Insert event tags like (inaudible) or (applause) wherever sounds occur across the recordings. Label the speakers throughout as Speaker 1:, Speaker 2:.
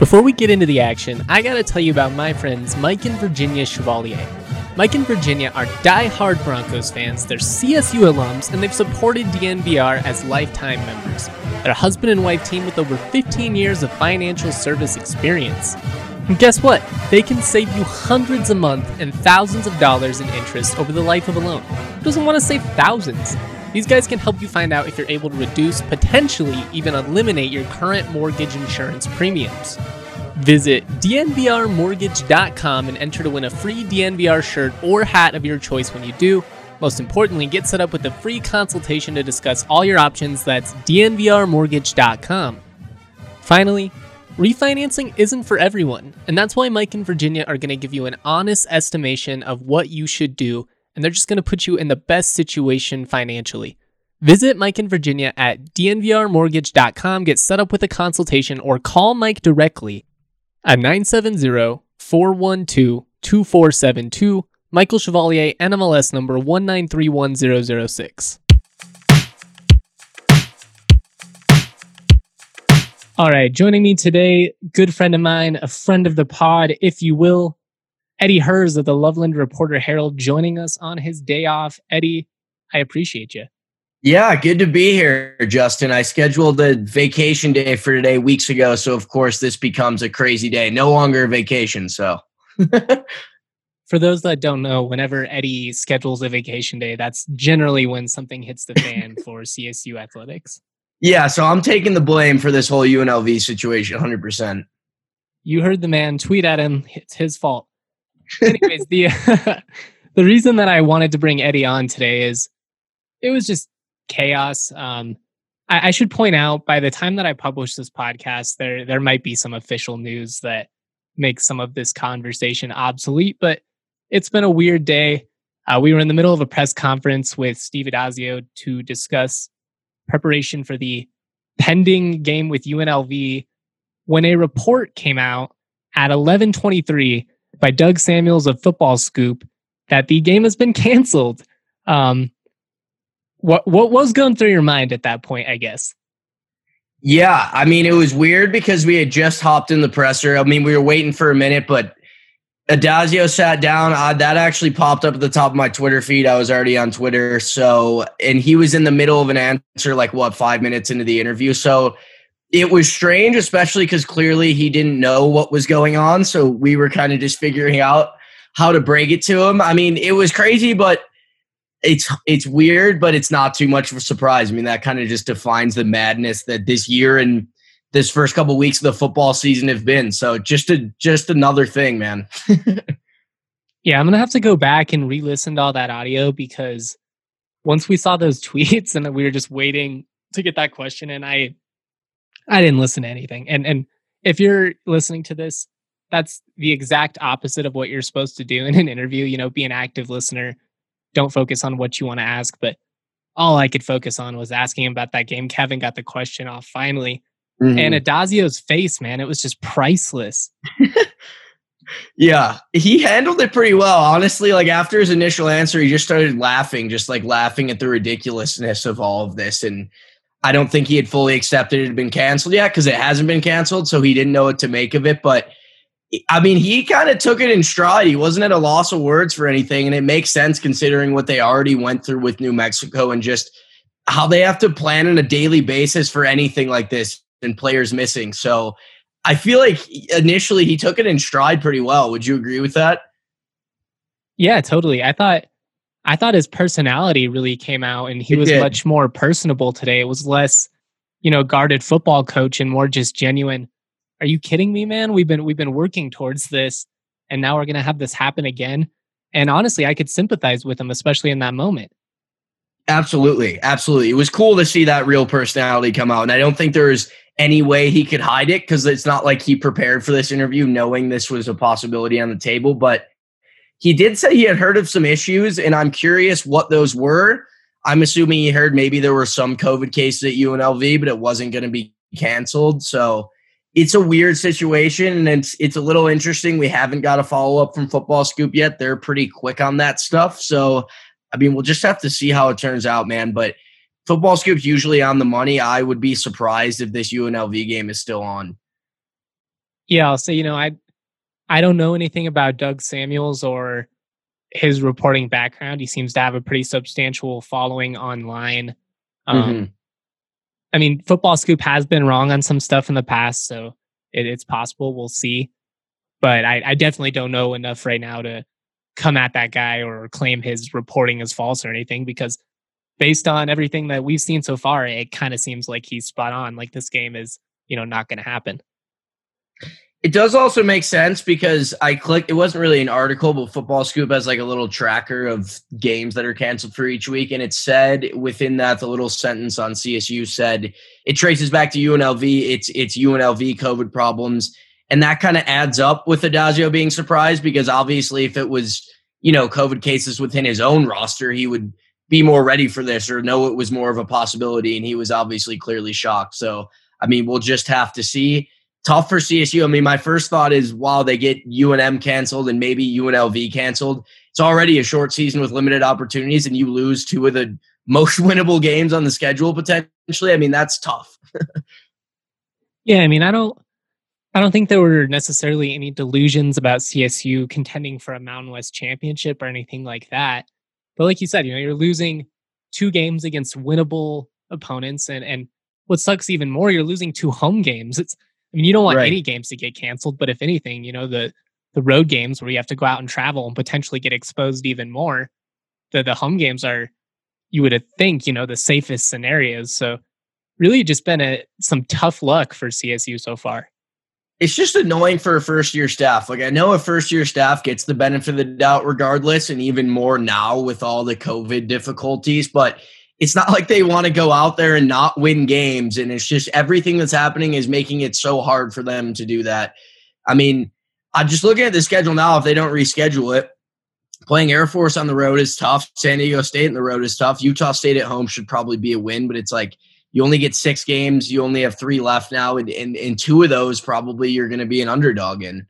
Speaker 1: Before we get into the action, I gotta tell you about my friends Mike and Virginia Chevalier. Mike and Virginia are die-hard Broncos fans, they're CSU alums, and they've supported DNVR as lifetime members. They're a husband and wife team with over 15 years of financial service experience. And guess what? They can save you hundreds a month and thousands of dollars in interest over the life of a loan. Who doesn't want to save thousands? These guys can help you find out if you're able to reduce, potentially even eliminate your current mortgage insurance premiums. Visit dnvrmortgage.com and enter to win a free DNVR shirt or hat of your choice when you do. Most importantly, get set up with a free consultation to discuss all your options. That's dnvrmortgage.com. Finally, refinancing isn't for everyone, and that's why Mike and Virginia are going to give you an honest estimation of what you should do and they're just going to put you in the best situation financially. Visit Mike in Virginia at dnvrmortgage.com, get set up with a consultation, or call Mike directly at 970 412 2472. Michael Chevalier, NMLS number 1931006. All right, joining me today, good friend of mine, a friend of the pod, if you will, Eddie Herz of the Loveland Reporter Herald joining us on his day off. Eddie, I appreciate you.
Speaker 2: Yeah, good to be here, Justin. I scheduled a vacation day for today weeks ago, so of course this becomes a crazy day. No longer a vacation, so. (laughs) (laughs)
Speaker 1: for those that don't know, whenever Eddie schedules a vacation day, that's generally when something hits the fan (laughs) for CSU athletics.
Speaker 2: Yeah, so I'm taking the blame for this whole UNLV situation 100%.
Speaker 1: You heard the man tweet at him, it's his fault. Anyways, the (laughs) the reason that I wanted to bring Eddie on today is it was just chaos. Um, I, I should point out by the time that I publish this podcast, there there might be some official news that makes some of this conversation obsolete. But it's been a weird day. Uh, we were in the middle of a press conference with Steve Addazio to discuss preparation for the pending game with UNLV when a report came out at 11:23 by Doug Samuels of Football Scoop that the game has been (laughs) canceled. Um, what what was going through your mind at that point? I guess.
Speaker 2: Yeah, I mean it was weird because we had just hopped in the presser. I mean we were waiting for a minute, but Addazio sat down. That actually popped up at the top of my Twitter feed. I was already on Twitter, so and he was in the middle of an answer, like what five minutes into the interview. So it was strange, especially because clearly he didn't know what was going on. So we were kind of just figuring out how to break it to him. I mean, it was crazy, but it's it's weird, but it's not too much of a surprise. I mean, that kind of just defines the madness that this year and this first couple weeks of the football season have been. So just a just another thing, man. (laughs)
Speaker 1: yeah, I'm gonna have to go back and re-listen to all that audio because once we saw those (laughs) tweets and we were just waiting to get that question, and I I didn't listen to anything. And and if you're listening to this, that's the exact opposite of what you're supposed to do in an interview. You know, be an active listener. Don't focus on what you want to ask. But all I could focus on was asking about that game. Kevin got the question off finally. Mm-hmm. And Addazio's face, man, it was just priceless. (laughs)
Speaker 2: yeah, he handled it pretty well. Honestly, like after his initial answer, he just started laughing, just like laughing at the ridiculousness of all of this. And I don't think he had fully accepted it had been canceled yet because it hasn't been canceled. So he didn't know what to make of it. But I mean, he kind of took it in stride. He wasn't at a loss of words for anything. And it makes sense considering what they already went through with New Mexico and just how they have to plan on a daily basis for anything like this and players missing. So I feel like initially he took it in stride pretty well. Would you agree with that?
Speaker 1: Yeah, totally. I thought I thought his personality really came out and he it was did. much more personable today. It was less, you know, guarded football coach and more just genuine. Are you kidding me, man? We've been we've been working towards this and now we're going to have this happen again. And honestly, I could sympathize with him especially in that moment.
Speaker 2: Absolutely. Absolutely. It was cool to see that real personality come out and I don't think there's any way he could hide it cuz it's not like he prepared for this interview knowing this was a possibility on the table, but he did say he had heard of some issues, and I'm curious what those were. I'm assuming he heard maybe there were some COVID cases at UNLV, but it wasn't going to be canceled. So it's a weird situation, and it's it's a little interesting. We haven't got a follow up from Football Scoop yet. They're pretty quick on that stuff. So I mean, we'll just have to see how it turns out, man. But Football Scoop's usually on the money. I would be surprised if this UNLV game is still on.
Speaker 1: Yeah, I'll say, you know, I I don't know anything about Doug Samuels or his reporting background. He seems to have a pretty substantial following online. Um, mm-hmm. I mean, Football Scoop has been wrong on some stuff in the past, so it, it's possible. We'll see. But I, I definitely don't know enough right now to come at that guy or claim his reporting is false or anything because based on everything that we've seen so far, it kind of seems like he's spot on. Like this game is, you know, not going to happen.
Speaker 2: It does also make sense because I clicked. It wasn't really an article, but Football Scoop has like a little tracker of games that are canceled for each week, and it said within that the little sentence on CSU said it traces back to UNLV. It's it's UNLV COVID problems, and that kind of adds up with Addazio being surprised because obviously if it was you know COVID cases within his own roster, he would be more ready for this or know it was more of a possibility, and he was obviously clearly shocked. So I mean, we'll just have to see tough for CSU. I mean, my first thought is while they get UNM canceled and maybe UNLV canceled, it's already a short season with limited opportunities, and you lose two of the (laughs) most winnable games on the schedule potentially. I mean, that's tough. (laughs)
Speaker 1: yeah, I mean, I don't. I don't think there were necessarily any delusions about CSU contending for a Mountain West championship or anything like that. But like you said, you know, you're losing two games against winnable opponents and and what sucks even more, you're losing two home games. It's I mean, you don't want right. any games to get canceled, but if anything, you know, the the road games where you have to go out and travel and potentially get exposed even more, the the home games are you would think, you know, the safest scenarios. So really just been a some tough luck for CSU so far.
Speaker 2: It's just annoying for a first year staff. Like I know a first year staff gets the benefit of the doubt regardless, and even more now with all the COVID difficulties, but it's not like they want to go out there and not win games. And it's just everything that's happening is making it so hard for them to do that. I mean, I'm just looking at the schedule now. If they don't reschedule it, playing Air Force on the road is tough. San Diego State on the road is tough. Utah State at home should probably be a win, but it's like you only get six games. You only have three left now. And in two of those, probably you're going to be an underdog in.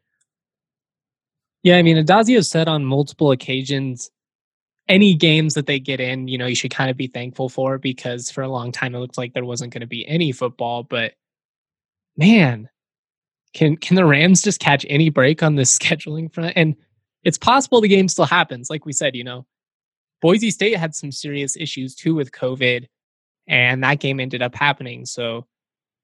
Speaker 1: Yeah, I mean, Addazio said on multiple occasions any games that they get in, you know, you should kind of be thankful for because for a long time it looked like there wasn't going to be any football. But man, can can the Rams just catch any break on this (laughs) scheduling front? And it's possible the game still happens. Like we said, you know, Boise State had some serious issues too with COVID, and that game ended up happening. So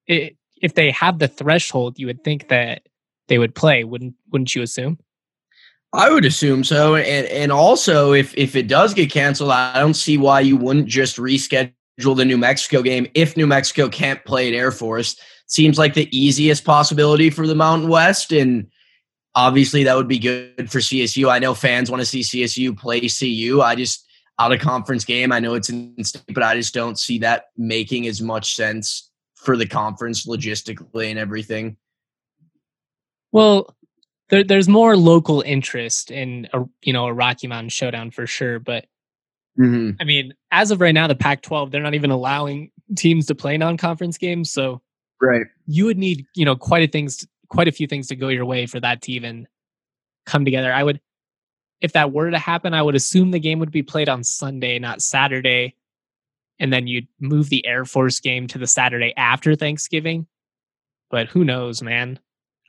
Speaker 1: it, if they have the threshold, you would think that they would play, wouldn't wouldn't you assume?
Speaker 2: I would assume so, and and also if if it does get canceled, I don't see why you wouldn't just reschedule the New Mexico game if New Mexico can't play at Air Force. Seems like the easiest possibility for the Mountain West, and obviously that would be good for CSU. I know fans want to see CSU play CU. I just out of conference game. I know it's in state, but I just don't see that making as much sense for the conference logistically and everything.
Speaker 1: Well, there, there's more local interest in a you know a Rocky Mountain Showdown for sure. But mm-hmm. I mean, as of right now, the Pac-12 they're not even allowing teams to play non-conference games. So
Speaker 2: right,
Speaker 1: you would need you know quite a things, quite a few things to go your way for that to even come together. I would, if that were to happen, I would assume the game would be played on Sunday, not Saturday, and then you'd move the Air Force game to the Saturday after Thanksgiving. But who knows, man?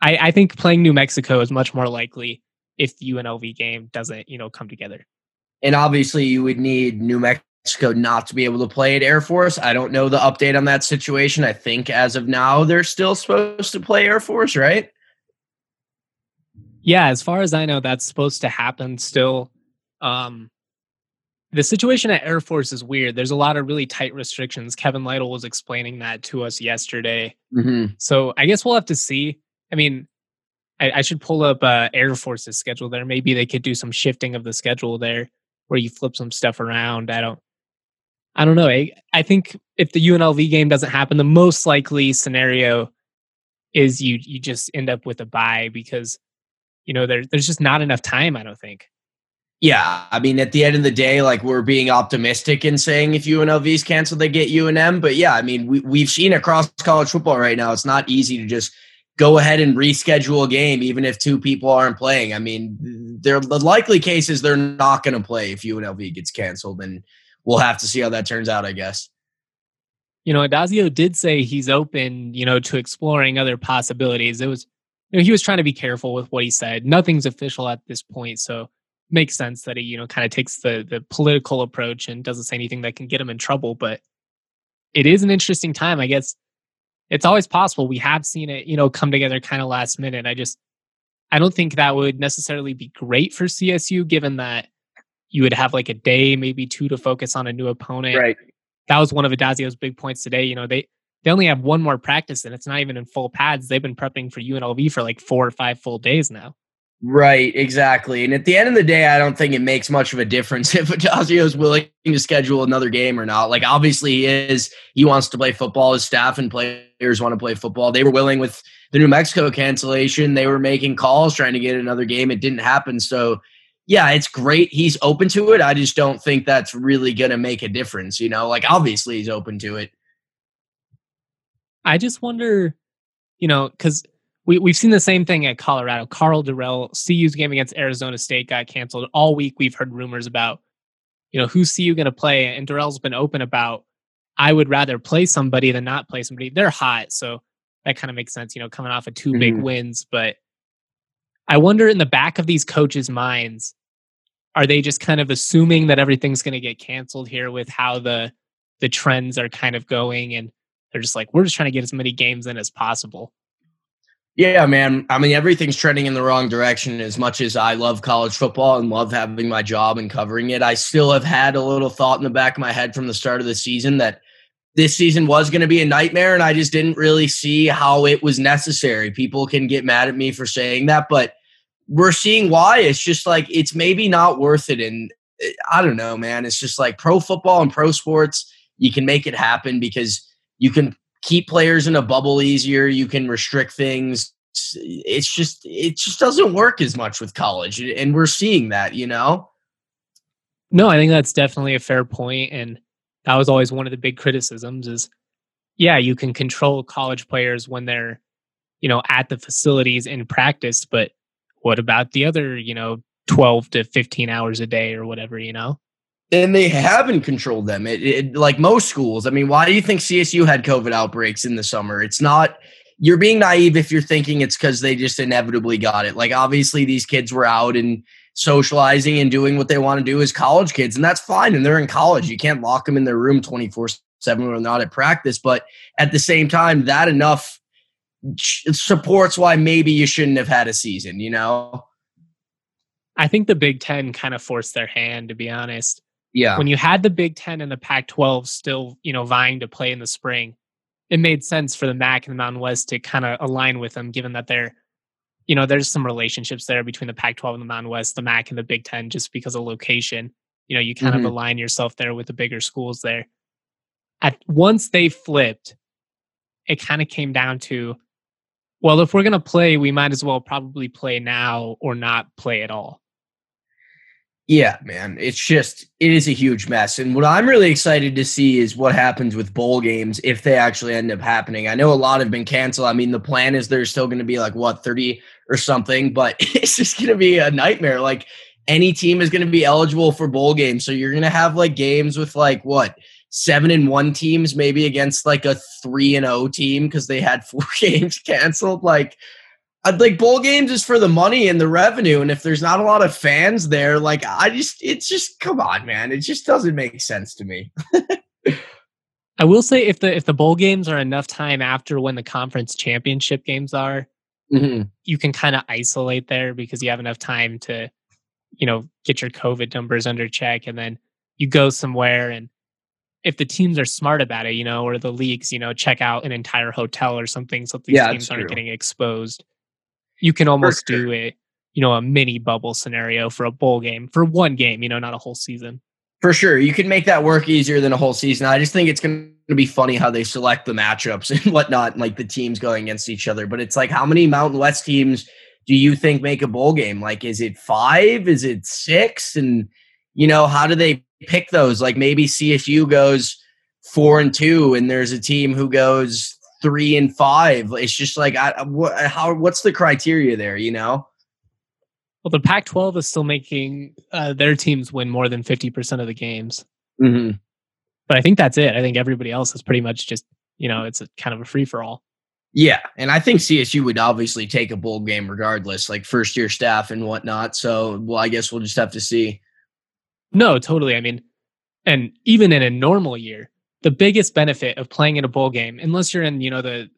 Speaker 1: I, I think playing New Mexico is much more likely if the UNLV game doesn't, you know, come together.
Speaker 2: And obviously, you would need New Mexico not to be able to play at Air Force. I don't know the update on that situation. I think as of now, they're still supposed to play Air Force, right?
Speaker 1: Yeah, as far as I know, that's supposed to happen still. Um, the situation at Air Force is weird. There's a lot of really tight restrictions. Kevin Lytle was explaining that to us yesterday. Mm-hmm. So I guess we'll have to see. I mean, I, I should pull up uh, Air Force's schedule there. Maybe they could do some shifting of the schedule there, where you flip some stuff around. I don't, I don't know. I, I think if the UNLV game doesn't happen, the most likely scenario is you you just end up with a buy because you know there there's just not enough time. I don't think.
Speaker 2: Yeah, I mean, at the end of the day, like we're being optimistic in saying if UNLV's canceled, they get UNM. But yeah, I mean, we we've seen across college football right now, it's not easy to just go ahead and reschedule a game even if two people aren't playing. I mean, they're the likely cases they're not going to play if UNLV gets canceled, and we'll have to see how that turns out, I guess.
Speaker 1: You know, Addazio did say he's open, you know, to exploring other possibilities. It was you know, he was trying to be careful with what he said. Nothing's official at this point, so makes sense that he, you know, kind of takes the the political approach and doesn't say anything that can get him in trouble. But it is an interesting time. I guess it's always possible. We have seen it, you know, come together kind of last minute. I just I don't think that would necessarily be great for CSU, given that you would have like a day, maybe two to focus on a new opponent.
Speaker 2: Right.
Speaker 1: That was one of Addazio's big points today. You know, they they only have one more practice and it's not even in full pads. They've been prepping for UNLV for like four or five full days now.
Speaker 2: Right, exactly. And at the end of the day, I don't think it makes much of a difference (laughs) if Addazio is willing to schedule another game or not. Like, obviously, he is. He wants to play football. His staff and players want to play football. They were willing with the New Mexico cancellation. They were making calls trying to get another game. It didn't happen. So, yeah, it's great. He's open to it. I just don't think that's really going to make a difference. You know, like, obviously, he's open to it.
Speaker 1: I just wonder, you know, because we, we've seen the same thing at Colorado. Karl Dorrell, CU's game against Arizona State got canceled. All week we've heard rumors about, you know, who's CU going to play. And Dorrell's been open about, I would rather play somebody than not play somebody. They're hot. So that kind of makes sense, you know, coming off of 2 mm-hmm. big wins. But I wonder in the back of these coaches' minds, are they just kind of assuming that everything's going to get canceled here with how the the trends are kind of going and they're just like we're just trying to get as many games in as possible
Speaker 2: yeah, man. I mean, everything's trending in the wrong direction. As much as I love college football and love having my job and covering it, I still have had a little thought in the back of my head from the start of the season that this season was going to be a nightmare. And I just didn't really see how it was necessary. People can get mad at me for saying that, but we're seeing why. It's just like, it's maybe not worth it. And eh, I don't know, man. It's just like pro football and pro sports, you can make it happen because you can keep players in a bubble easier. You can restrict things. It's just it just doesn't work as much with college, and we're seeing that. You know.
Speaker 1: No, I think that's definitely a fair point, and that was always one of the big criticisms. Is yeah, you can control college players when they're you know at the facilities in practice, but what about the other you know 12 to 15 hours a day or whatever you know
Speaker 2: and they haven't controlled them. It, it, like most schools. I mean, why do you think CSU had COVID outbreaks in the summer? It's not. You're being naive if you're thinking it's because they just inevitably got it. Like obviously these kids were out and socializing and doing what they want to do as college kids, and that's fine. And they're in college. You can't lock them in their room 24 seven when they're not at practice. But at the same time, that enough supports why maybe you shouldn't have had a season. You know.
Speaker 1: I think the Big Ten kind of forced their hand, to be honest.
Speaker 2: Yeah.
Speaker 1: When you had the Big Ten and the Pac 12 still, you know, vying to play in the spring, it made sense for the MAC and the Mountain West to kind of align with them, given that they're, you know, there's some relationships there between the Pac 12 and the Mountain West, the MAC and the Big Ten, just because of location. You know, you kind mm-hmm. of align yourself there with the bigger schools there. At once they flipped, it kind of came down to, well, if we're going to play, we might as well probably play now or not play at all.
Speaker 2: Yeah, man. It's just it is a huge mess. And what I'm really excited to see is what happens with bowl games if they actually end up happening. I know a lot have been canceled. I mean, the plan is there's still going to be like what 30 or something, but (laughs) it's just going to be a nightmare. Like any team is going to be eligible for bowl games. So you're going to have like games with like what? 7 and 1 teams maybe against like a 3 and 0 team because they had (laughs) four games canceled. Like I'd like bowl games is for the money and the revenue. And if there's not a lot of fans there, like I just, it's just, come on, man. It just doesn't make sense to me. (laughs)
Speaker 1: I will say if the if the bowl games are enough time after when the conference championship games are, mm-hmm. you can kind of isolate there because you have enough time to, you know, get your COVID numbers under check, and then you go somewhere and if the teams are smart about it, you know, or the leagues, you know, check out an entire hotel or something so these yeah, teams aren't getting exposed you can almost sure. do a you know a mini bubble scenario for a bowl game for one game you know not a whole season.
Speaker 2: For sure you can make that work easier than a whole season. I just think it's going to be funny how they select the matchups (laughs) and whatnot and like the teams going against each other but it's like how many mountain west teams do you think make a bowl game? Like is it five? Is it six? And you know how do they pick those? Like maybe csu goes four and two and there's a team who goes three and five. It's just like, I, what, how, what's the criteria there, you know?
Speaker 1: Well, the Pac 12 is still making uh, their teams win more than 50% of the games.
Speaker 2: Mm-hmm.
Speaker 1: But I think that's it. I think everybody else is pretty much just, you know, it's a kind of a free for all.
Speaker 2: Yeah, and I think CSU would obviously take a bowl game regardless, like first year staff and whatnot. So, well, I guess we'll just have to see.
Speaker 1: No, totally. I mean, and even in a normal year, the biggest benefit of playing in a bowl game, unless you're in, you know, the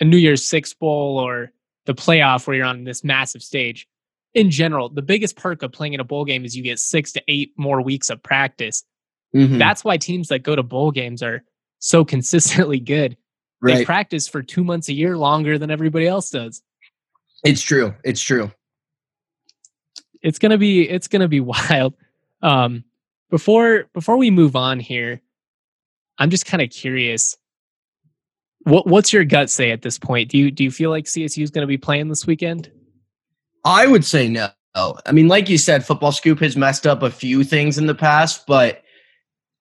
Speaker 1: a New Year's Six bowl or the playoff where you're on this massive stage, in general, the biggest perk of playing in a bowl game is you get six to eight more weeks of practice. Mm-hmm. That's why teams that go to bowl games are so (laughs) consistently good. Right. They practice for two months a year longer than everybody else does.
Speaker 2: It's true. It's true.
Speaker 1: It's gonna be it's gonna be (laughs) wild. Um, before before we move on here, I'm just kind of curious. What what's your gut say at this point? Do you do you feel like CSU is going to be playing this weekend?
Speaker 2: I would say no. I mean, like you said, Football Scoop has messed up a few things in the past, but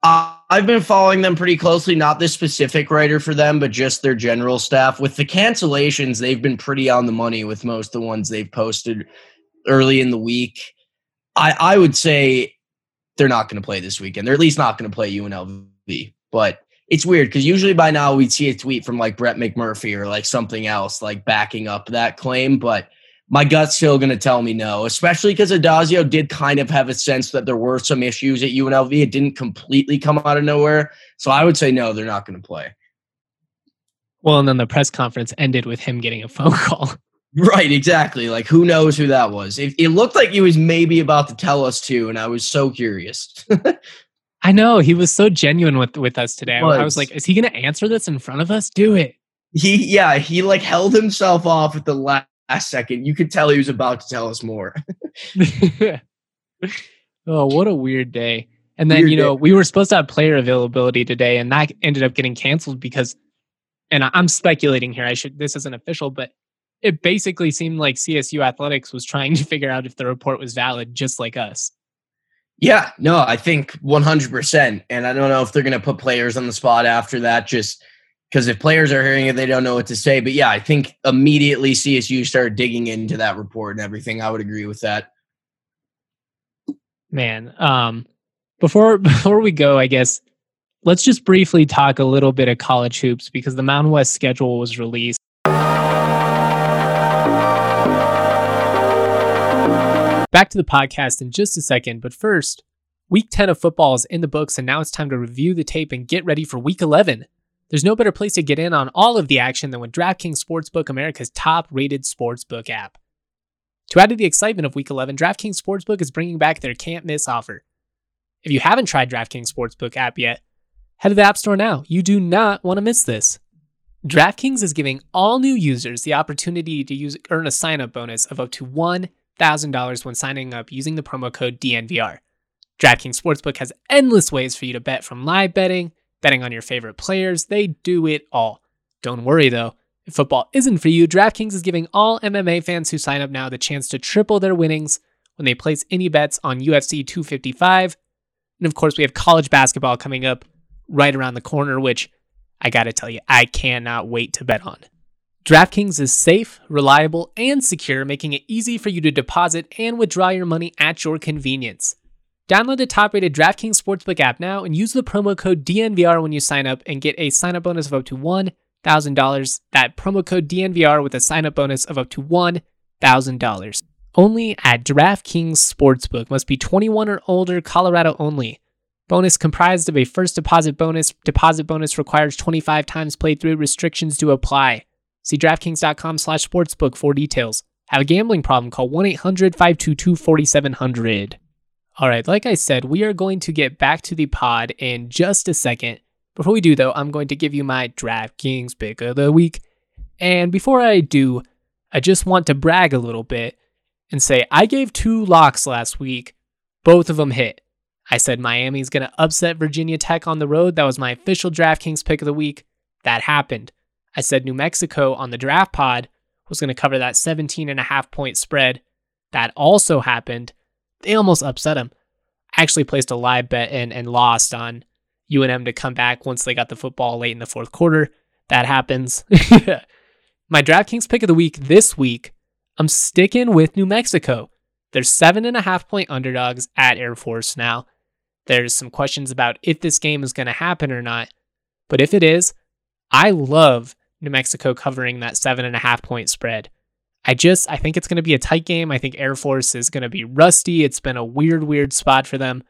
Speaker 2: I've been following them pretty closely. Not this specific writer for them, but just their general staff. With the cancellations, they've been pretty on the money with most of the ones they've posted early in the week. I, I would say they're not going to play this weekend. They're at least not going to play UNLV. But it's weird because usually by now we'd see a tweet from like Brett McMurphy or like something else like backing up that claim. But my gut's still going to tell me no, especially because Addazio did kind of have a sense that there were some issues at UNLV. It didn't completely come out of nowhere. So I would say no, they're not going to play.
Speaker 1: Well, and then the press conference ended with him getting a phone call. (laughs)
Speaker 2: Right, exactly. Like who knows who that was? It, it looked like he was maybe about to tell us too, and I was so curious. (laughs)
Speaker 1: I know he was so genuine with with us today. I was like, is he going to answer this in front of us? Do it.
Speaker 2: He yeah, he like held himself off at the last last second. You could tell he was about to tell us more. (laughs) (laughs)
Speaker 1: oh, what a weird day. And then, weird you know, day. we were supposed to have player availability today, and that ended up getting canceled because, and I'm speculating here, I should, this isn't official, but it basically seemed like CSU Athletics was trying to figure out if the report was valid, just like us.
Speaker 2: Yeah, no, I think 100%. And I don't know if they're going to put players on the spot after that, just because if players are hearing it, they don't know what to say. But yeah, I think immediately CSU started digging into that report and everything. I would agree with that.
Speaker 1: Man, um, before (laughs) before we go, I guess let's just briefly talk a little bit of college hoops because the Mountain West schedule was released. Back to the podcast in just a second, but first, week 10 of football is in the books, and now it's time to review the tape and get ready for week 11. There's no better place to get in on all of the action than with DraftKings Sportsbook, America's top rated sportsbook app. To add to the excitement of Week 11, DraftKings Sportsbook is bringing back their can't miss offer. If you haven't tried DraftKings Sportsbook app yet, head to the App Store now. You do not want to miss this. DraftKings is giving all new users the opportunity to use earn a sign up bonus of up to $1,000 when signing up using the promo code DNVR. DraftKings Sportsbook has endless ways for you to bet from live betting betting on your favorite players, they do it all. Don't worry though, if football isn't for you, DraftKings is giving all MMA fans who sign up now the chance to triple their winnings when they place any bets on UFC 255. And of course, we have college basketball coming up right around the corner, which I gotta tell you, I cannot wait to bet on. DraftKings is safe, reliable, and secure, making it easy for you to deposit and withdraw your money at your convenience. Download the top rated DraftKings Sportsbook app now and use the promo code DNVR when you sign up and get a sign up bonus of up to $1,000. That promo code DNVR with a sign up bonus of up to $1,000. Only at DraftKings Sportsbook. Must be 21 or older, Colorado only. Bonus comprised of a first deposit bonus. Deposit bonus requires 25 times playthrough. Restrictions do apply. See DraftKings.com slash sportsbook for details. Have a gambling problem? Call 1 800 522 4700. All right, like I said, we are going to get back to the pod in just a second. Before we do, though, I'm going to give you my DraftKings pick of the week. And before I do, I just want to brag a little bit and say I gave two locks last week. Both of them hit. I said Miami's going to upset Virginia Tech on the road. That was my official DraftKings pick of the week. That happened. I said New Mexico on the draft pod was going to cover that 17 and a half point spread. That also happened. They almost upset him. I actually placed a live bet and, and lost on UNM to come back once they got the football late in the fourth quarter. That happens. (laughs) My DraftKings pick of the week this week, I'm sticking with New Mexico. They're seven and a half point underdogs at Air Force now. There's some questions about if this game is going to happen or not. But if it is, I love New Mexico covering that seven and a half point spread. I just I think it's going to be a tight game. I think Air Force is going to be rusty. It's been a weird, weird spot for them.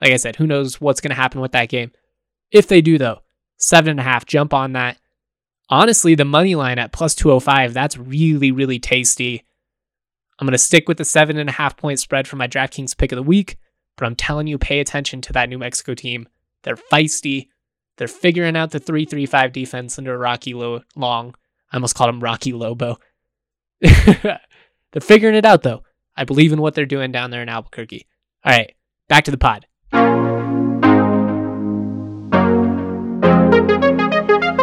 Speaker 1: Like I said, who knows what's going to happen with that game? If they do though, seven and a half, jump on that. Honestly, the money line at plus two hundred oh five, that's really, really tasty. I'm going to stick with the seven and a half point spread for my DraftKings pick of the week, but I'm telling you, pay attention to that New Mexico team. They're feisty. They're figuring out the three-three-five defense under Rocky Lo- Long. I almost called him Rocky Lobo. (laughs) they're figuring it out, though. I believe in what they're doing down there in Albuquerque. All right, back to the pod.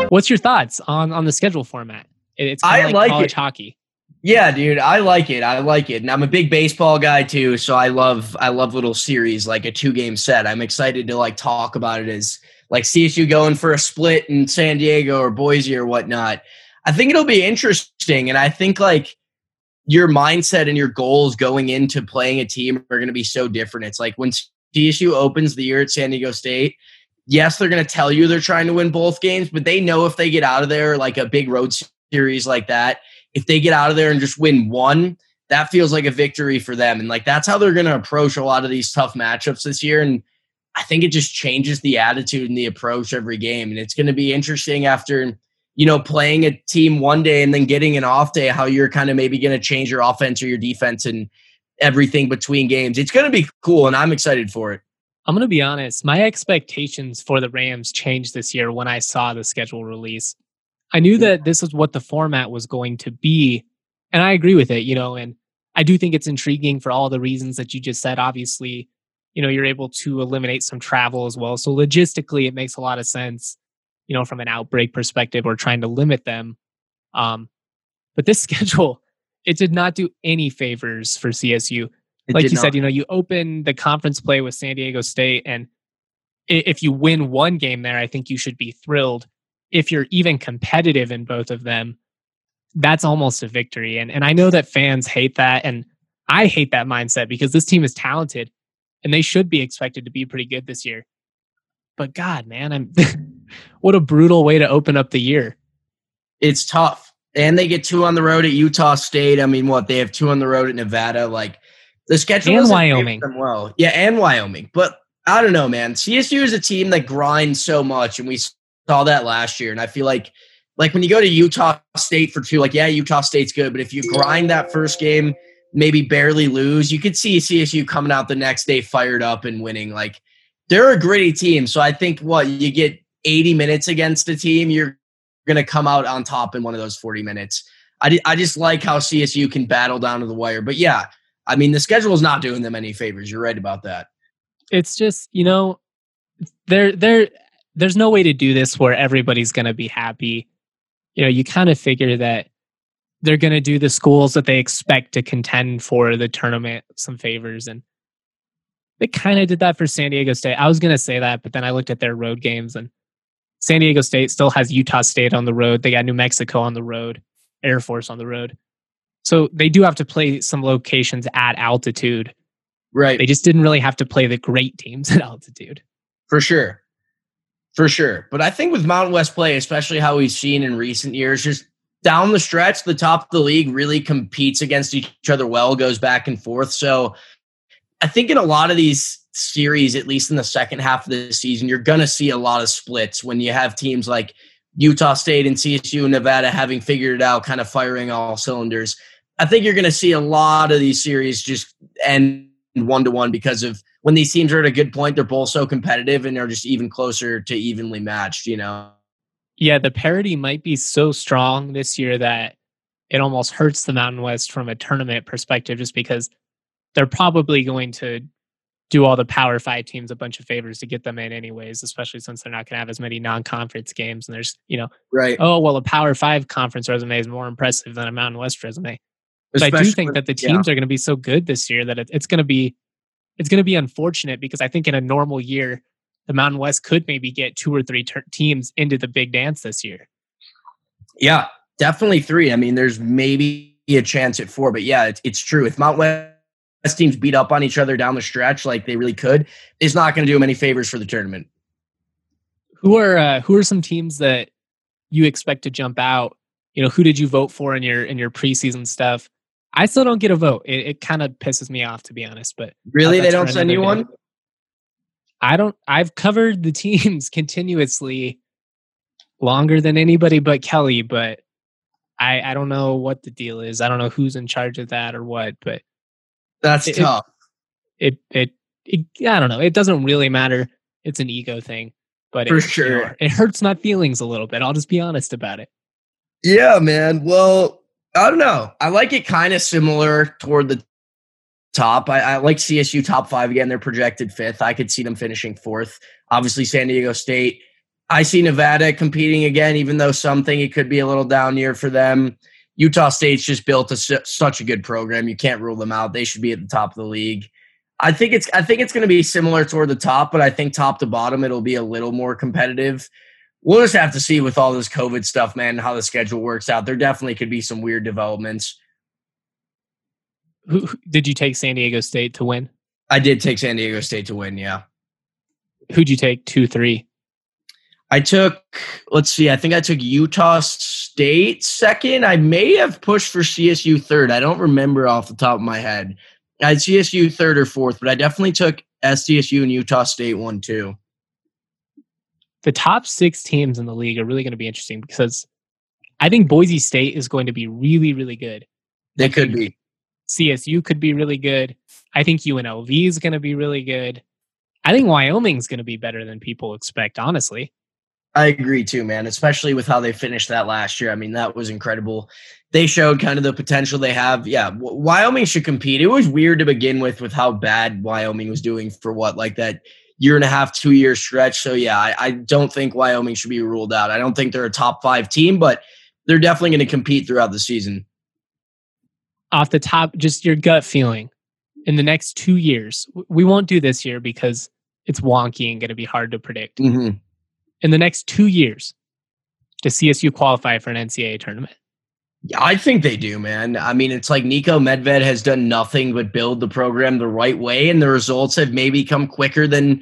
Speaker 1: What's your thoughts on on the schedule format? It's I like, like college it. hockey.
Speaker 2: Yeah, dude, I like it. I like it. And I'm a big baseball guy too, so I love I love little series like a two game set. I'm excited to like talk about it as like CSU going for a split in San Diego or Boise or whatnot. I think it'll be interesting. And I think like your mindset and your goals going into playing a team are going to be so different. It's like when CSU opens the year at San Diego State, yes, they're going to tell you they're trying to win both games, but they know if they get out of there like a big road series like that, if they get out of there and just win one, that feels like a victory for them. And like that's how they're going to approach a lot of these tough matchups this year. And I think it just changes the attitude and the approach every game. And it's going to be interesting after, you know, playing a team one day and then getting an off day, how you're kind of maybe going to change your offense or your defense and everything between games. It's going to be cool. And I'm excited for it.
Speaker 1: I'm going to be honest. My expectations for the Rams changed this year when I saw the schedule release. I knew mm. that this is what the format was going to be. And I agree with it, you know, and I do think it's intriguing for all the reasons that you just said. Obviously, you know, you're able to eliminate some travel as well. So logistically, it makes a lot of sense, you know, from an outbreak perspective or trying to limit them. Um, but this (laughs) schedule, it did not do any favors for CSU. It like you not. said, you know, you open the conference play with San Diego State, and if you win one game there, I think you should be thrilled if you're even competitive in both of them, that's almost a victory. And and I know that fans hate that and I hate that mindset because this team is talented and they should be expected to be pretty good this year. But God, man, I'm (laughs) what a brutal way to open up the year.
Speaker 2: It's tough. And they get two on the road at Utah State. I mean, what they have two on the road at Nevada. Like the schedule
Speaker 1: and Wyoming.
Speaker 2: Well, yeah, and Wyoming. But I don't know, man. CSU is a team that grinds so much, and we saw that last year. And I feel like like when you go to Utah State for two, like yeah, Utah State's good, but if you grind that first game, maybe barely lose, you could see CSU coming out the next day fired up and winning. Like they're a gritty team. So I think what you get 80 minutes against a team, you're going to come out on top in one of those 40 minutes. I, I just like how CSU can battle down to the wire. But yeah, I mean, the schedule is not doing them any favors. You're right about that.
Speaker 1: It's just, you know, they're, they're, there's no way to do this where everybody's going to be happy. You know, you kind of figure that they're going to do the schools that they expect to contend for the tournament some favors. And they kind of did that for San Diego State. I was going to say that, but then I looked at their road games and San Diego State still has Utah State on the road. They got New Mexico on the road, Air Force on the road. So they do have to play some locations at altitude.
Speaker 2: Right.
Speaker 1: They just didn't really have to play the great teams (laughs) at altitude.
Speaker 2: For sure for sure. But I think with Mountain West play, especially how we've seen in recent years, just down the stretch, the top of the league really competes against each other well, goes back and forth. So I think in a lot of these series, at least in the second half of the season, you're going to see a lot of splits when you have teams like Utah State and CSU and Nevada having figured it out, kind of firing all cylinders. I think you're going to see a lot of these series just end one to one because of when these teams are at a good point, they're both so competitive and they're just even closer to evenly matched, you know?
Speaker 1: Yeah, the parity might be so strong this year that it almost hurts the Mountain West from a tournament perspective just because they're probably going to do all the Power Five teams a bunch of favors to get them in, anyways, especially since they're not going to have as many non conference games. And there's, you know,
Speaker 2: right.
Speaker 1: Oh, well, a Power Five conference resume is more impressive than a Mountain West resume. But I do think that the teams yeah. are going to be so good this year that it, it's going to be it's going to be unfortunate because I think in a normal year, the Mountain West could maybe get two or three ter- teams into the big dance this year.
Speaker 2: Yeah, definitely three. I mean, there's maybe a chance at four, but yeah, it's, it's true. If Mountain West teams beat up on each other down the stretch like they really could, it's not going to do them any favors for the tournament.
Speaker 1: Who are uh, who are some teams that you expect to jump out? You know, who did you vote for in your in your preseason stuff? I still don't get a vote. It, it kind of pisses me off to be honest. But
Speaker 2: really, they don't send you one.
Speaker 1: I don't. I've covered the teams (laughs) continuously longer than anybody but Kelly, but I I don't know what the deal is. I don't know who's in charge of that or what, but
Speaker 2: that's
Speaker 1: it,
Speaker 2: tough.
Speaker 1: It, it it, it I don't know. It doesn't really matter. It's an ego thing, but
Speaker 2: for
Speaker 1: it,
Speaker 2: sure,
Speaker 1: it hurts my feelings a little bit. I'll just be honest about it.
Speaker 2: Yeah, man. Well, I don't know. I like it kind of similar toward the top. I, I, like CSU top five again. They're projected fifth. I could see them finishing fourth. Obviously, San Diego State I see Nevada competing again, even though some think it could be a little down year for them. Utah State's just built a, such a good program. You can't rule them out. They should be at the top of the league. I think it's I think it's going to be similar toward the top, but I think top to bottom it'll be a little more competitive. We'll just have to see with all this COVID stuff, man, how the schedule works out. There definitely could be some weird developments.
Speaker 1: Who did you take San Diego State to win?
Speaker 2: I did take San Diego State to win, yeah.
Speaker 1: Who'd you take two, three?
Speaker 2: I took, let's see, I think I took Utah State second. I may have pushed for CSU third. I don't remember off the top of my head. I had CSU third or fourth, but I definitely took SDSU and Utah State one too.
Speaker 1: The top six teams in the league are really going to be interesting because I think Boise State is going to be really, really good.
Speaker 2: They could be.
Speaker 1: CSU could be really good. I think UNLV is going to be really good. I think Wyoming's going to be better than people expect, honestly.
Speaker 2: I agree too, man, especially with how they finished that last year. I mean, that was incredible. They showed kind of the potential they have. Yeah, Wyoming should compete. It was weird to begin with with how bad Wyoming was doing for what, like that year and a half, two year stretch. So, yeah, I, I don't think Wyoming should be ruled out. I don't think they're a top five team, but they're definitely going to compete throughout the season.
Speaker 1: Off the top, just your gut feeling in the next two years, we won't do this year because it's wonky and going to be hard to predict.
Speaker 2: Mm-hmm
Speaker 1: in the next two years does CSU qualify for an NCAA tournament?
Speaker 2: Yeah, I think they do, man. I mean, it's like Niko Medved has done nothing but build the program the right way, and the results have maybe come quicker than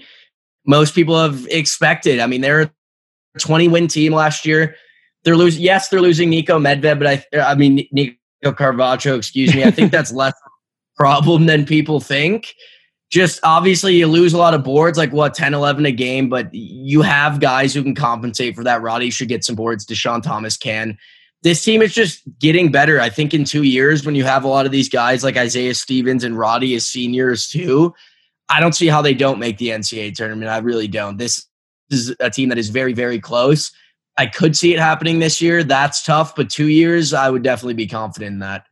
Speaker 2: most people have expected. I mean, they're a 20 win team last year. They're losing, yes, they're losing Niko Medved, but I, I mean, Nico Carvacho, excuse me. I think that's (laughs) less problem than people think just obviously you lose a lot of boards, like what, 10, 11 a game, but you have guys who can compensate for that. Roddy should get some boards. Dischon Thomas can. This team is just getting better. I think in two years, when you have a lot of these guys like Isaiah Stevens and Roddy as seniors too, I don't see how they don't make the NCAA tournament. I really don't. This is a team that is very, very close. I could see it happening this year. That's tough, but two years, I would definitely be confident in that.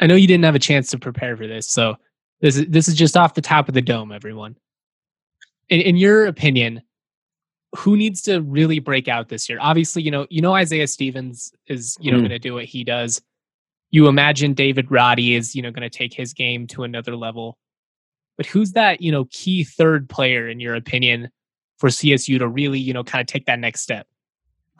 Speaker 1: I know you didn't have a chance to prepare for this, so this is this is just off the top of the dome, everyone. In, in your opinion, who needs to really break out this year? Obviously, you know, you know Isaiah Stevens is, you know, mm. going to do what he does. You imagine David Roddy is, you know, going to take his game to another level. But who's that, you know, key third player in your opinion for CSU to really, you know, kind of take that next step?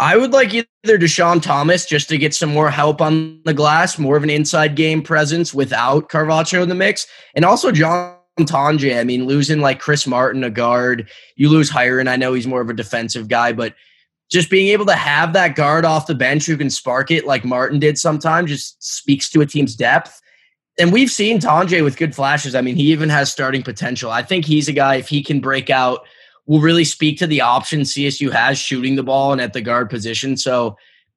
Speaker 2: I would like either Dischon Thomas just to get some more help on the glass, more of an inside game presence without Carvacho in the mix, and also John Tonje. I mean, losing like Kris Martin, a guard, you lose Hyron. I know he's more of a defensive guy, but just being able to have that guard off the bench who can spark it like Martin did sometimes just speaks to a team's depth. And we've seen Tonje with good flashes. I mean, he even has starting potential. I think he's a guy, if he can break out – will really speak to the options CSU has shooting the ball and at the guard position. So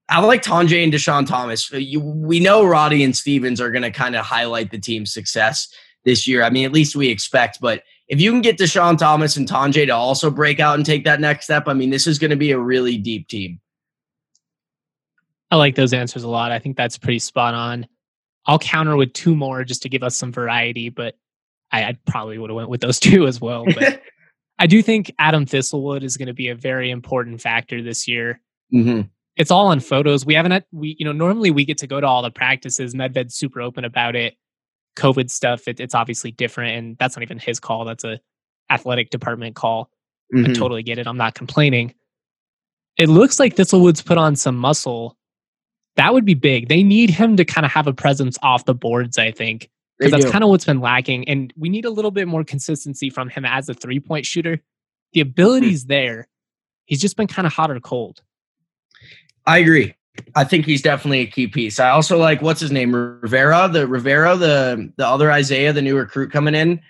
Speaker 2: I like Tonje and Dischon Thomas. Uh, you, we know Roddy and Stevens are going to kind of highlight the team's success this year. I mean, at least we expect. But if you can get Dischon Thomas and Tonje to also break out and take that next step, I mean, this is going to be a really deep team.
Speaker 1: I like those answers a lot. I think that's pretty spot on. I'll counter with two more just to give us some variety, but I, I probably would have went with those (laughs) two as well. But (laughs) I do think Adam Thistlewood is going to be a very important factor this year.
Speaker 2: Mm-hmm.
Speaker 1: It's all on photos. We haven't had, we, you know, normally we get to go to all the practices. Medved's super open about it. COVID stuff, it, it's obviously different. And that's not even his call. That's a athletic department call. Mm-hmm. I totally get it. I'm not complaining. It looks like Thistlewood's put on some muscle. That would be big. They need him to kind of have a presence off the boards, I think because that's kind of what's been lacking. And we need a little bit more consistency from him as a three point shooter. The ability's mm. there. He's just been kind of hot or cold.
Speaker 2: I agree. I think he's definitely a key piece. I also like what's his name, Rivera, the Rivera, the the other Isaiah, the new recruit coming in.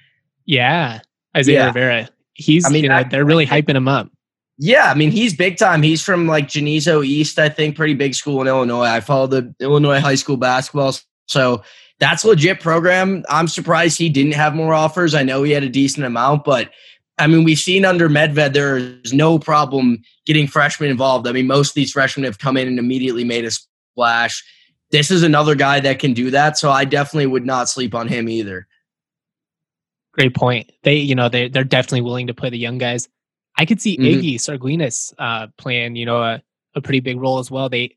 Speaker 1: Yeah, Isaiah yeah. Rivera. He's, I mean, you know, they're really hyping him up.
Speaker 2: Yeah, I mean, he's big time. He's from like Geneseo East, I think, pretty big school in Illinois. I follow the Illinois high school basketball, so that's legit program. I'm surprised he didn't have more offers. I know he had a decent amount, but I mean, we've seen under Medved, there's no problem getting freshmen involved. I mean, most of these freshmen have come in and immediately made a splash. This is another guy that can do that. So I definitely would not sleep on him either.
Speaker 1: Great point. They, you know, they they're definitely willing to play the young guys. I could see mm-hmm. Iggy uh, playing, you know, a, a pretty big role as well. They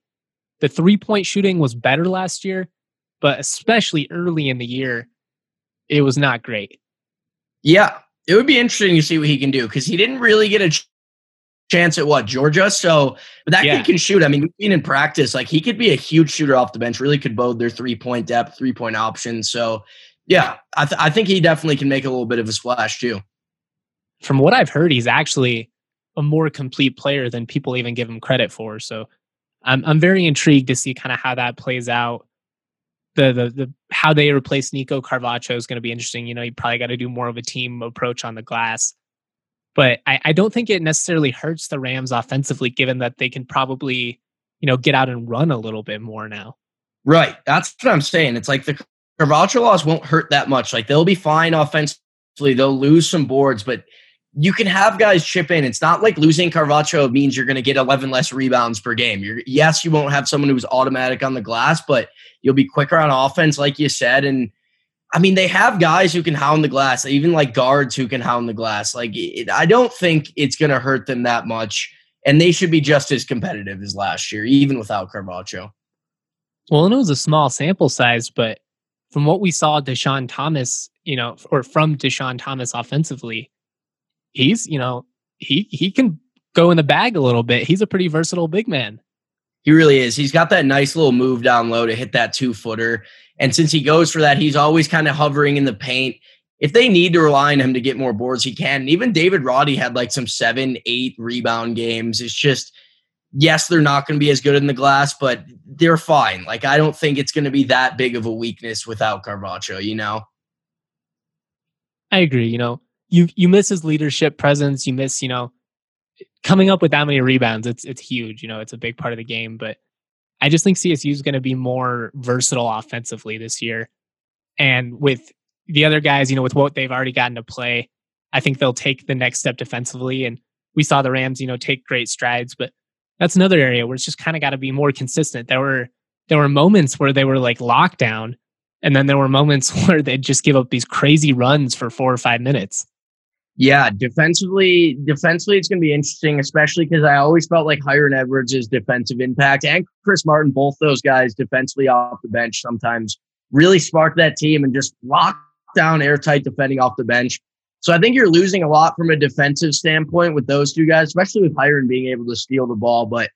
Speaker 1: the three point shooting was better last year, but especially early in the year, it was not great.
Speaker 2: Yeah, it would be interesting to see what he can do because he didn't really get a ch- chance at what Georgia. So, but that yeah. kid can shoot. I mean, we've seen in practice, like he could be a huge shooter off the bench. Really could bode their three point depth, three point options. So, yeah, I, th- I think he definitely can make a little bit of a splash too.
Speaker 1: From what I've heard, he's actually a more complete player than people even give him credit for. So, I'm I'm very intrigued to see kind of how that plays out the the the how they replace Nico Carvacho is going to be interesting. You know, you probably got to do more of a team approach on the glass. But I, I don't think it necessarily hurts the Rams offensively, given that they can probably, you know, get out and run a little bit more now.
Speaker 2: Right. That's what I'm saying. It's like the Carvacho loss won't hurt that much. Like they'll be fine offensively. They'll lose some boards, but you can have guys chip in. It's not like losing Carvacho means you're going to get 11 less rebounds per game. You're, yes, you won't have someone who's automatic on the glass, but you'll be quicker on offense, like you said. And I mean, they have guys who can hound the glass, even like guards who can hound the glass. Like, it, I don't think it's going to hurt them that much. And they should be just as competitive as last year, even without Carvacho.
Speaker 1: Well, and it was a small sample size, but from what we saw, Dischon Thomas, you know, or from Dischon Thomas offensively, he's you know he he can go in the bag a little bit. He's a pretty versatile big man.
Speaker 2: He really is. He's got that nice little move down low to hit that two footer. And since he goes for that, he's always kind of hovering in the paint. If they need to rely on him to get more boards, he can. And even David Roddy had like some seven, eight rebound games. It's just, yes, they're not going to be as good in the glass, but they're fine. Like, I don't think it's going to be that big of a weakness without Carvacho, you know?
Speaker 1: I agree. You know, you you miss his leadership presence. You miss, you know, coming up with that many rebounds. It's it's huge. You know, it's a big part of the game. But I just think CSU is going to be more versatile offensively this year, and with the other guys, you know, with what they've already gotten to play, I think they'll take the next step defensively. And we saw the Rams, you know, take great strides, but that's another area where it's just kind of got to be more consistent. There were there were moments where they were like lockdown, and then there were moments (laughs) where they'd just give up these crazy runs for four or five minutes.
Speaker 2: Yeah, defensively, defensively, it's going to be interesting, especially because I always felt like Hyron Edwards' defensive impact and Kris Martin, both those guys defensively off the bench, sometimes really spark that team and just lock down airtight defending off the bench. So I think you're losing a lot from a defensive standpoint with those two guys, especially with Hyron being able to steal the ball. But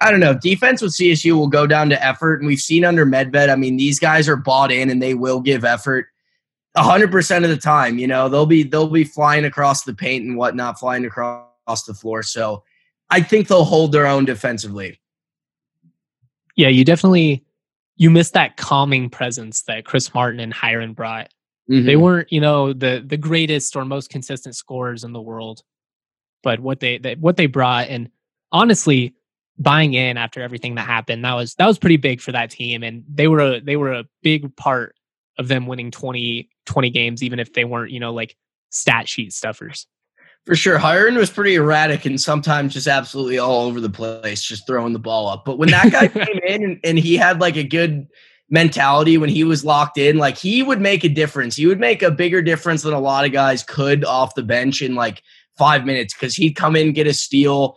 Speaker 2: I don't know. Defense with CSU will go down to effort, and we've seen under Medved. I mean, these guys are bought in and they will give effort hundred percent of the time, you know, they'll be they'll be flying across the paint and whatnot, flying across the floor. So I think they'll hold their own defensively.
Speaker 1: Yeah, you definitely you missed that calming presence that Kris Martin and Hyron brought. Mm-hmm. They weren't, you know, the the greatest or most consistent scorers in the world, but what they, they what they brought and honestly buying in after everything that happened that was that was pretty big for that team and they were a they were a big part of them winning 20 20 games, even if they weren't, you know, like stat sheet stuffers.
Speaker 2: For sure. Hyron was pretty erratic and sometimes just absolutely all over the place, just throwing the ball up. But when that guy (laughs) came in and, and he had like a good mentality when he was locked in, like he would make a difference. He would make a bigger difference than a lot of guys could off the bench in like five minutes because he'd come in, get a steal,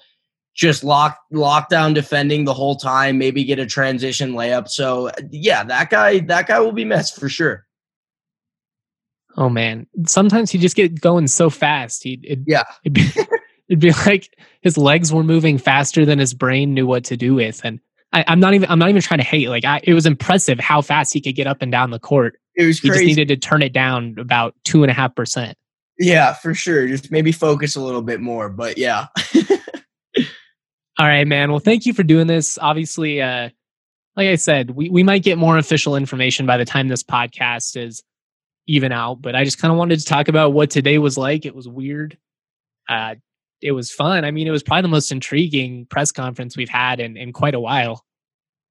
Speaker 2: just lock lockdown defending the whole time, maybe get a transition layup. So yeah, that guy that guy will be missed for sure.
Speaker 1: Oh man, sometimes he just get going so fast. He it,
Speaker 2: yeah, (laughs)
Speaker 1: it'd be, it'd be like his legs were moving faster than his brain knew what to do with. And I, am not even I'm not even trying to hate. Like I, it was impressive how fast he could get up and down the court.
Speaker 2: It was
Speaker 1: he
Speaker 2: crazy.
Speaker 1: just needed to turn it down about two and a half percent.
Speaker 2: Yeah, for sure. Just maybe focus a little bit more. But yeah. (laughs)
Speaker 1: All right, man. Well, thank you for doing this. Obviously, uh, like I said, we, we might get more official information by the time this podcast is even out, but I just kind of wanted to talk about what today was like. It was weird. Uh, it was fun. I mean, it was probably the most intriguing press conference we've had in, in quite a while.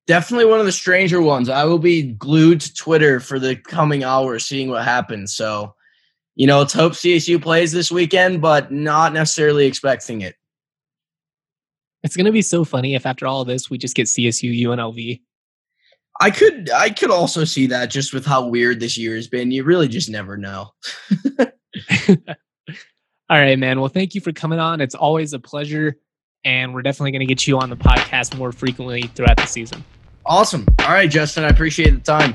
Speaker 2: Definitely one of the stranger ones. I will be glued to Twitter for the coming hours, seeing what happens. So, you know, let's hope CSU plays this weekend, but not necessarily expecting it.
Speaker 1: It's going to be so funny if after all of this we just get CSU UNLV.
Speaker 2: I could I could also see that just with how weird this year has been. You really just never know. (laughs)
Speaker 1: All right, man. Well, thank you for coming on. It's always a pleasure. And we're definitely going to get you on the podcast more frequently throughout the season.
Speaker 2: Awesome. All right, Justin. I appreciate the time.